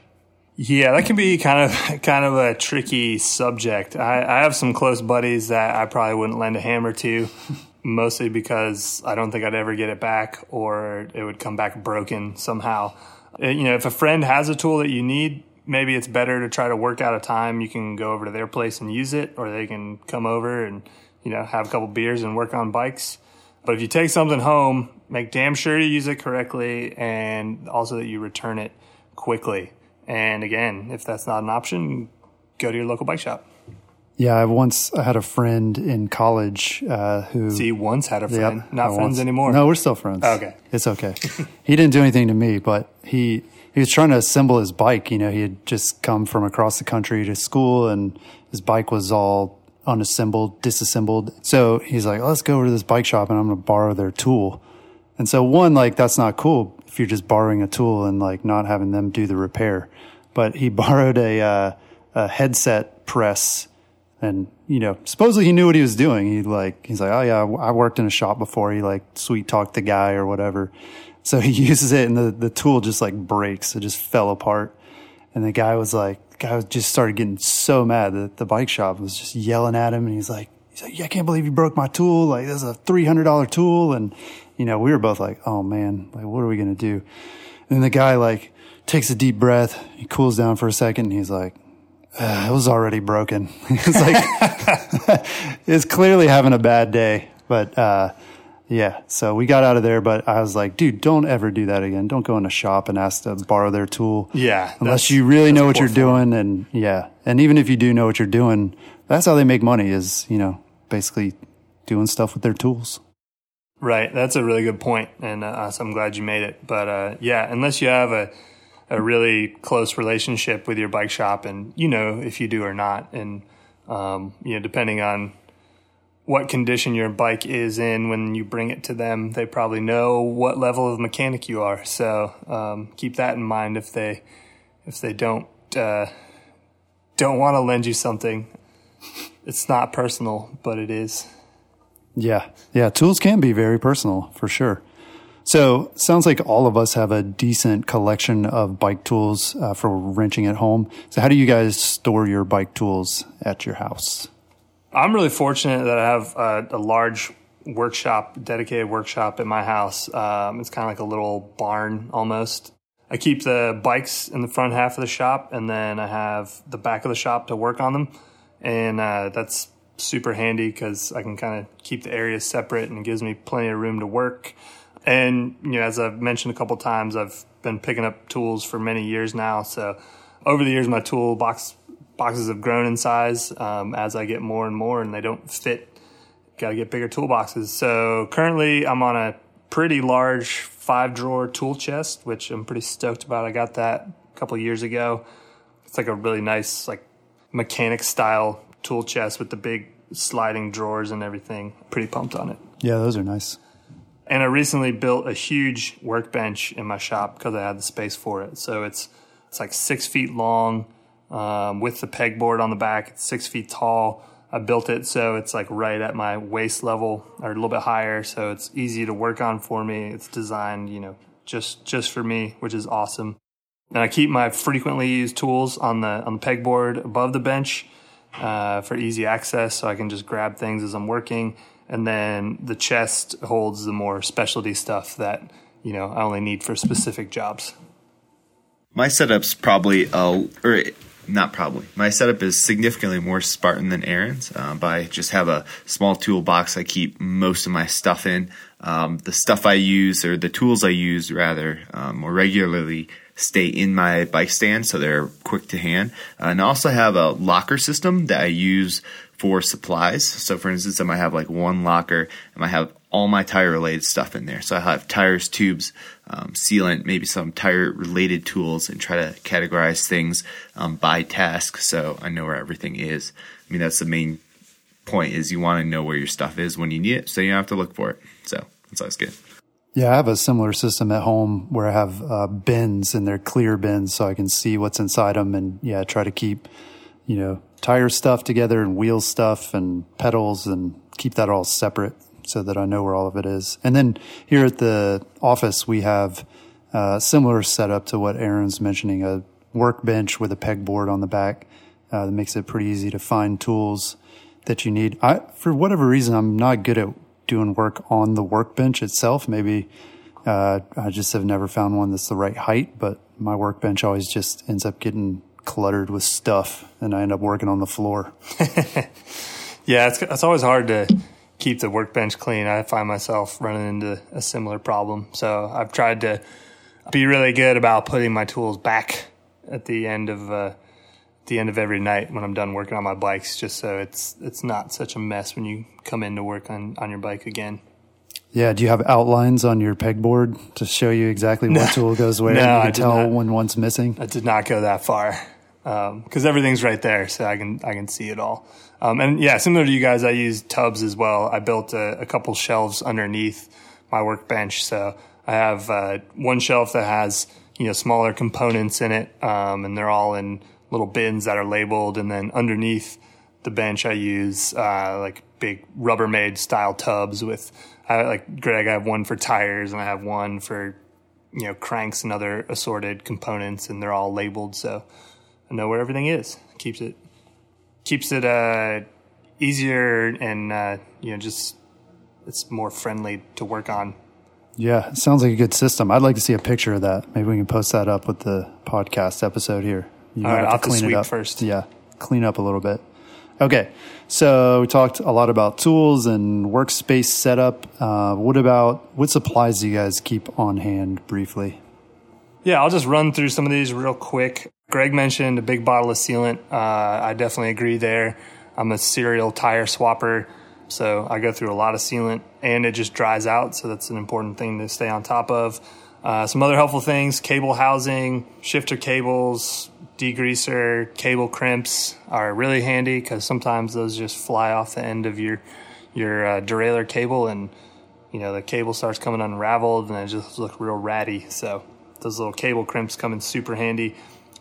Yeah, that can be kind of kind of a tricky subject. I, I have some close buddies that I probably wouldn't lend a hammer to, mostly because I don't think I'd ever get it back, or it would come back broken somehow. Uh, you know, if a friend has a tool that you need, maybe it's better to try to work out a time you can go over to their place and use it, or they can come over and you know, have a couple beers and work on bikes. But if you take something home, make damn sure you use it correctly and also that you return it quickly. And again, if that's not an option, go to your local bike shop. Yeah, I once I had a friend in college uh, who. See, once had a friend, yep, not I friends once, anymore. No, we're still friends. okay, it's okay. he didn't do anything to me, but he he was trying to assemble his bike. You know, he had just come from across the country to school, and his bike was all unassembled, disassembled. So he's like, let's go over to this bike shop and I'm going to borrow their tool. And so one, like, that's not cool if you're just borrowing a tool and like not having them do the repair. But he borrowed a, uh, a headset press and, you know, supposedly he knew what he was doing. He like, he's like, oh yeah, I worked in a shop before. He like sweet talked the guy or whatever. So he uses it and the, the tool just like breaks. It just fell apart. And the guy was like, guy just started getting so mad that the bike shop was just yelling at him. And he's like, he's like, yeah, I can't believe you broke my tool. Like, this is a $300 tool. And, you know, we were both like, oh man, like, what are we going to do? And the guy like takes a deep breath. He cools down for a second and he's like, uh, it was already broken. it's like, it's clearly having a bad day, but, uh, yeah, so we got out of there, but I was like, dude, don't ever do that again. Don't go in a shop and ask to borrow their tool. Yeah. Unless you really know what you're form. doing. And yeah. And even if you do know what you're doing, that's how they make money is, you know, basically doing stuff with their tools. Right. That's a really good point, And uh, I'm glad you made it. But uh, yeah, unless you have a, a really close relationship with your bike shop and you know if you do or not. And, um, you know, depending on what condition your bike is in when you bring it to them. They probably know what level of mechanic you are. So um, keep that in mind if they if they don't uh, don't want to lend you something. It's not personal, but it is. Yeah, yeah. Tools can be very personal for sure. So sounds like all of us have a decent collection of bike tools uh, for wrenching at home. So how do you guys store your bike tools at your house? I'm really fortunate that I have a, a large workshop, dedicated workshop in my house. Um, it's kind of like a little barn almost. I keep the bikes in the front half of the shop, and then I have the back of the shop to work on them, and uh, that's super handy because I can kind of keep the areas separate and it gives me plenty of room to work. And you know, as I've mentioned a couple times, I've been picking up tools for many years now. So over the years, my toolbox boxes have grown in size um, as I get more and more, and they don't fit. Got to get bigger toolboxes. So currently, I'm on a pretty large five drawer tool chest, which I'm pretty stoked about. I got that a couple years ago. It's like a really nice, like mechanic style tool chest with the big sliding drawers and everything. Pretty pumped on it. Yeah, those are nice. And I recently built a huge workbench in my shop because I had the space for it. So it's it's like six feet long um, with the pegboard on the back. It's six feet tall. I built it so it's like right at my waist level or a little bit higher, so it's easy to work on for me. It's designed, you know, just just for me, which is awesome. And I keep my frequently used tools on the on the pegboard above the bench uh, for easy access, so I can just grab things as I'm working. And then the chest holds the more specialty stuff that you know I only need for specific jobs. My setup's probably a or not probably. My setup is significantly more Spartan than Aaron's, uh, but I just have a small toolbox I keep most of my stuff in. Um, the stuff I use, or the tools I use rather, um, more regularly stay in my bike stand so they're quick to hand. Uh, and I also have a locker system that I use for supplies. So, for instance, I might have like one locker I have all my tire related stuff in there. So I have tires, tubes, um, sealant, maybe some tire related tools, and try to categorize things um, by task so I know where everything is. I mean, that's the main point is you want to know where your stuff is when you need it so you don't have to look for it. So that's always good. Yeah, I have a similar system at home where I have uh, bins and they're clear bins so I can see what's inside them and yeah, try to keep, you know, tire stuff together and wheel stuff and pedals and keep that all separate so that I know where all of it is. And then here at the office, we have a similar setup to what Aaron's mentioning a workbench with a pegboard on the back uh, that makes it pretty easy to find tools that you need. I, for whatever reason, I'm not good at doing work on the workbench itself. Maybe uh, I just have never found one that's the right height, but my workbench always just ends up getting cluttered with stuff, and I end up working on the floor. yeah, it's, it's always hard to keep the workbench clean. I find myself running into a similar problem. So I've tried to be really good about putting my tools back at the end of uh, the end of every night when I'm done working on my bikes, just so it's it's not such a mess when you come in to work on on your bike again. Yeah, do you have outlines on your pegboard to show you exactly what tool goes where? no, you I can tell not. when one's missing. I did not go that far because um, everything's right there, so I can I can see it all. Um, and yeah, similar to you guys, I use tubs as well. I built a, a couple shelves underneath my workbench, so I have uh, one shelf that has you know smaller components in it, um, and they're all in little bins that are labeled, and then underneath the bench, I use uh, like big Rubbermaid style tubs with I, like Greg. I have one for tires, and I have one for you know cranks and other assorted components, and they're all labeled, so I know where everything is. Keeps it keeps it uh, easier and uh, you know just it's more friendly to work on. Yeah, it sounds like a good system. I'd like to see a picture of that. Maybe we can post that up with the podcast episode here. You All right, I'll have to clean it up first. Yeah, clean up a little bit. Okay, so we talked a lot about tools and workspace setup. Uh, what about what supplies do you guys keep on hand briefly? Yeah, I'll just run through some of these real quick. Greg mentioned a big bottle of sealant. Uh, I definitely agree there. I'm a serial tire swapper, so I go through a lot of sealant and it just dries out. So that's an important thing to stay on top of. Uh, some other helpful things cable housing, shifter cables, degreaser, cable crimps are really handy because sometimes those just fly off the end of your your uh, derailleur cable and you know the cable starts coming unraveled and it just looks real ratty. So those little cable crimps come in super handy.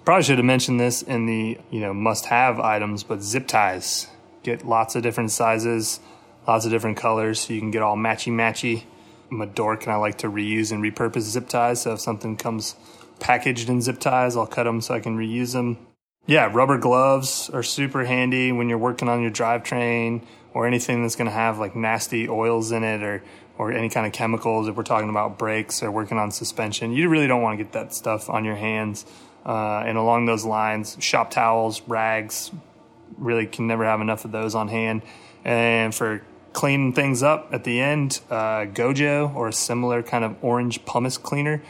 Probably should have mentioned this in the you know must have items, but zip ties get lots of different sizes, lots of different colors, so you can get all matchy matchy. I'm a dork and I like to reuse and repurpose zip ties. So if something comes packaged in zip ties, I'll cut them so I can reuse them. Yeah, rubber gloves are super handy when you're working on your drivetrain or anything that's going to have like nasty oils in it or or any kind of chemicals. If we're talking about brakes or working on suspension, you really don't want to get that stuff on your hands. Uh, and along those lines, shop towels, rags, really can never have enough of those on hand. And for cleaning things up at the end, uh, Gojo or a similar kind of orange pumice cleaner.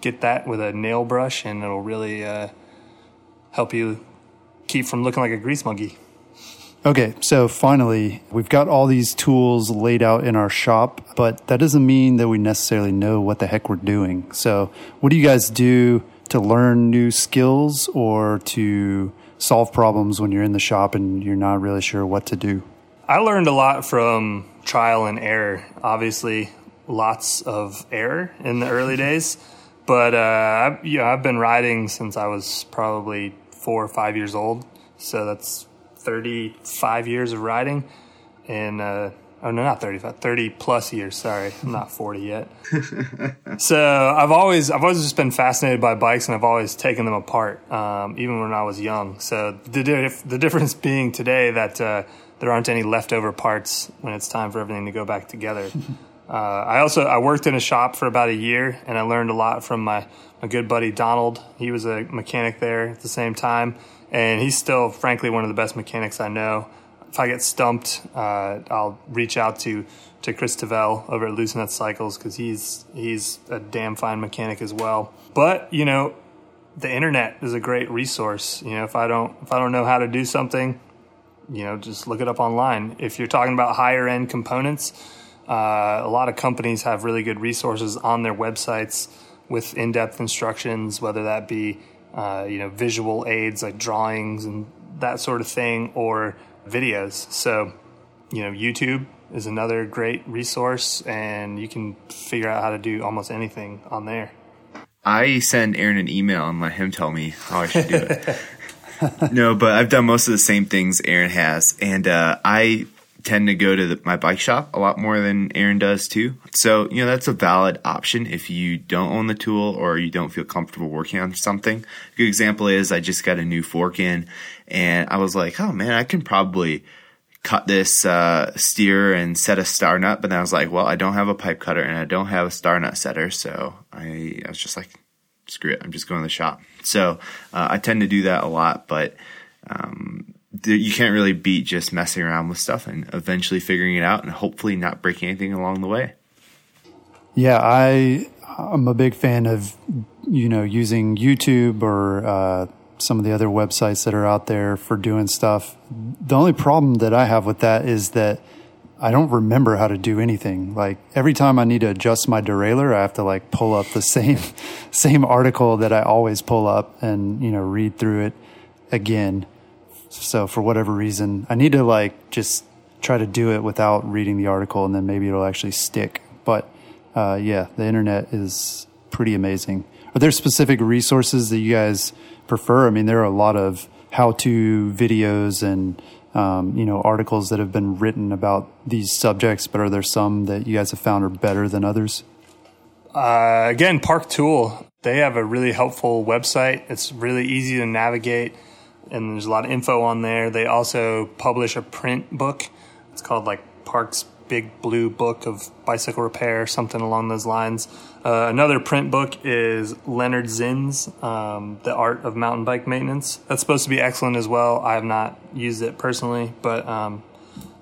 Get that with a nail brush, and it'll really uh, help you keep from looking like a grease monkey. Okay, so finally, we've got all these tools laid out in our shop, but that doesn't mean that we necessarily know what the heck we're doing. So, what do you guys do to learn new skills or to solve problems when you're in the shop and you're not really sure what to do? I learned a lot from trial and error. Obviously, lots of error in the early days, but uh, know, I've been riding since I was probably four or five years old. So that's 35 years of riding, and uh, oh no, not 35, 30 plus years. Sorry, I'm not 40 yet. so I've always, I've always just been fascinated by bikes, and I've always taken them apart, um, even when I was young. So the the difference being today that uh, there aren't any leftover parts when it's time for everything to go back together. Uh, I also I worked in a shop for about a year, and I learned a lot from my my good buddy Donald. He was a mechanic there at the same time, and he's still, frankly, one of the best mechanics I know. If I get stumped, uh, I'll reach out to to Chris Tavel over at Loose Nut Cycles because he's he's a damn fine mechanic as well. But you know, the internet is a great resource. You know, if I don't if I don't know how to do something, you know, just look it up online. If you're talking about higher end components, uh, a lot of companies have really good resources on their websites with in depth instructions, whether that be uh, you know visual aids like drawings and that sort of thing, or videos. So, you know, YouTube is another great resource, and you can figure out how to do almost anything on there. I send Aaron an email and let him tell me how I should do it. no, but I've done most of the same things Aaron has, and uh, I tend to go to the, my bike shop a lot more than Aaron does too. So you know that's a valid option if you don't own the tool or you don't feel comfortable working on something. A good example is I just got a new fork in, and I was like, oh man, I can probably cut this uh, steer and set a star nut. But then I was like, well, I don't have a pipe cutter and I don't have a star nut setter, so I, I was just like, screw it, I'm just going to the shop. So uh, I tend to do that a lot, but um, you can't really beat just messing around with stuff and eventually figuring it out and hopefully not breaking anything along the way. Yeah, I I'm a big fan of you know using YouTube or uh, some of the other websites that are out there for doing stuff. The only problem that I have with that is that I don't remember how to do anything. Like every time I need to adjust my derailleur, I have to like pull up the same same article that I always pull up and you know read through it again. So for whatever reason, I need to like just try to do it without reading the article, and then maybe it'll actually stick. But uh, yeah, the internet is pretty amazing. Are there specific resources that you guys prefer? I mean, there are a lot of how-to videos and um, you know articles that have been written about these subjects, but are there some that you guys have found are better than others? Uh, again, Park Tool. They have a really helpful website. It's really easy to navigate and there's a lot of info on there. They also publish a print book. It's called like Park's Big Blue Book of Bicycle Repair, something along those lines. Uh, another print book is Leonard Zinn's um, The Art of Mountain Bike Maintenance. That's supposed to be excellent as well. I have not used it personally, but um,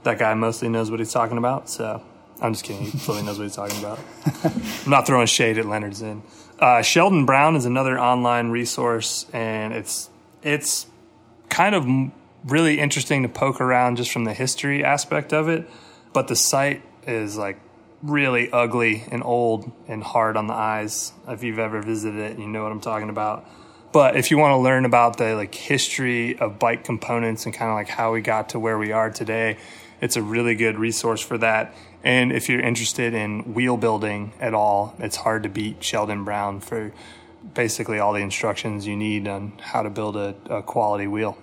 that guy mostly knows what he's talking about. So I'm just kidding. He fully knows what he's talking about. I'm not throwing shade at Leonard Zinn. Uh, Sheldon Brown is another online resource, and it's it's kind of really interesting to poke around just from the history aspect of it. But the site is like really ugly and old and hard on the eyes. If you've ever visited it, you know what I'm talking about. But if you want to learn about the like history of bike components and kind of like how we got to where we are today, it's a really good resource for that. And if you're interested in wheel building at all, it's hard to beat Sheldon Brown for basically all the instructions you need on how to build a, a quality wheel.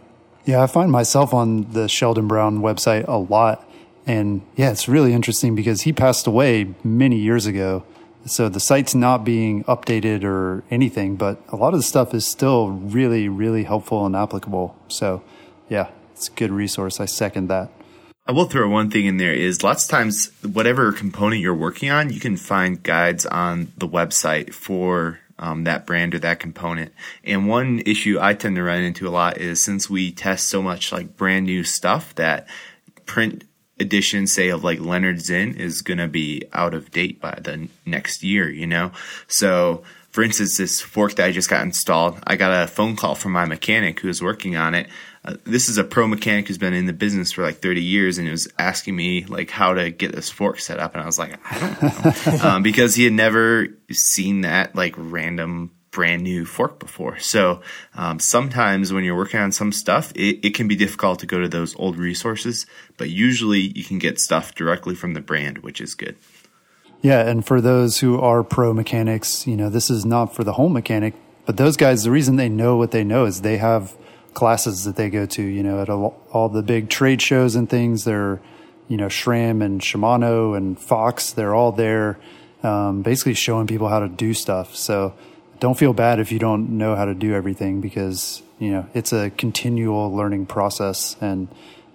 Yeah, I find myself on the Sheldon Brown website a lot. And yeah, it's really interesting because he passed away many years ago. So the site's not being updated or anything, but a lot of the stuff is still really, really helpful and applicable. So yeah, it's a good resource. I second that. I will throw one thing in there is lots of times whatever component you're working on, you can find guides on the website for um, that brand or that component. And one issue I tend to run into a lot is since we test so much like brand new stuff that print edition, say of like Leonard Zinn, is going to be out of date by the next year, you know? So, for instance, this fork that I just got installed, I got a phone call from my mechanic who was working on it uh, this is a pro mechanic who's been in the business for like 30 years and he was asking me like how to get this fork set up and i was like i don't know. Um, because he had never seen that like random brand new fork before. So um, sometimes when you're working on some stuff it, it can be difficult to go to those old resources but usually you can get stuff directly from the brand which is good. Yeah and for those who are pro mechanics you know this is not for the whole mechanic but those guys the reason they know what they know is they have classes that they go to, you know, at all, all the big trade shows and things. They're, you know, SRAM and Shimano and Fox, they're all there, um, basically showing people how to do stuff. So don't feel bad if you don't know how to do everything because, you know, it's a continual learning process. And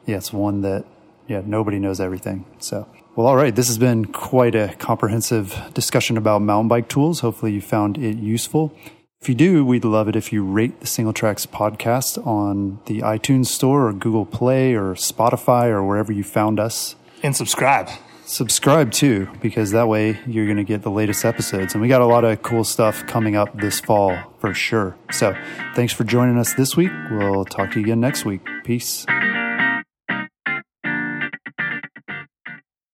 yeah, it's one that yeah, nobody knows everything. So, well, all right. This has been quite a comprehensive discussion about mountain bike tools. Hopefully, you found it useful. If you do, we'd love it if you rate the Singletracks podcast on the iTunes Store or Google Play or Spotify or wherever you found us. And subscribe. Subscribe too, because that way you're going to get the latest episodes. And we got a lot of cool stuff coming up this fall for sure. So thanks for joining us this week. We'll talk to you again next week. Peace.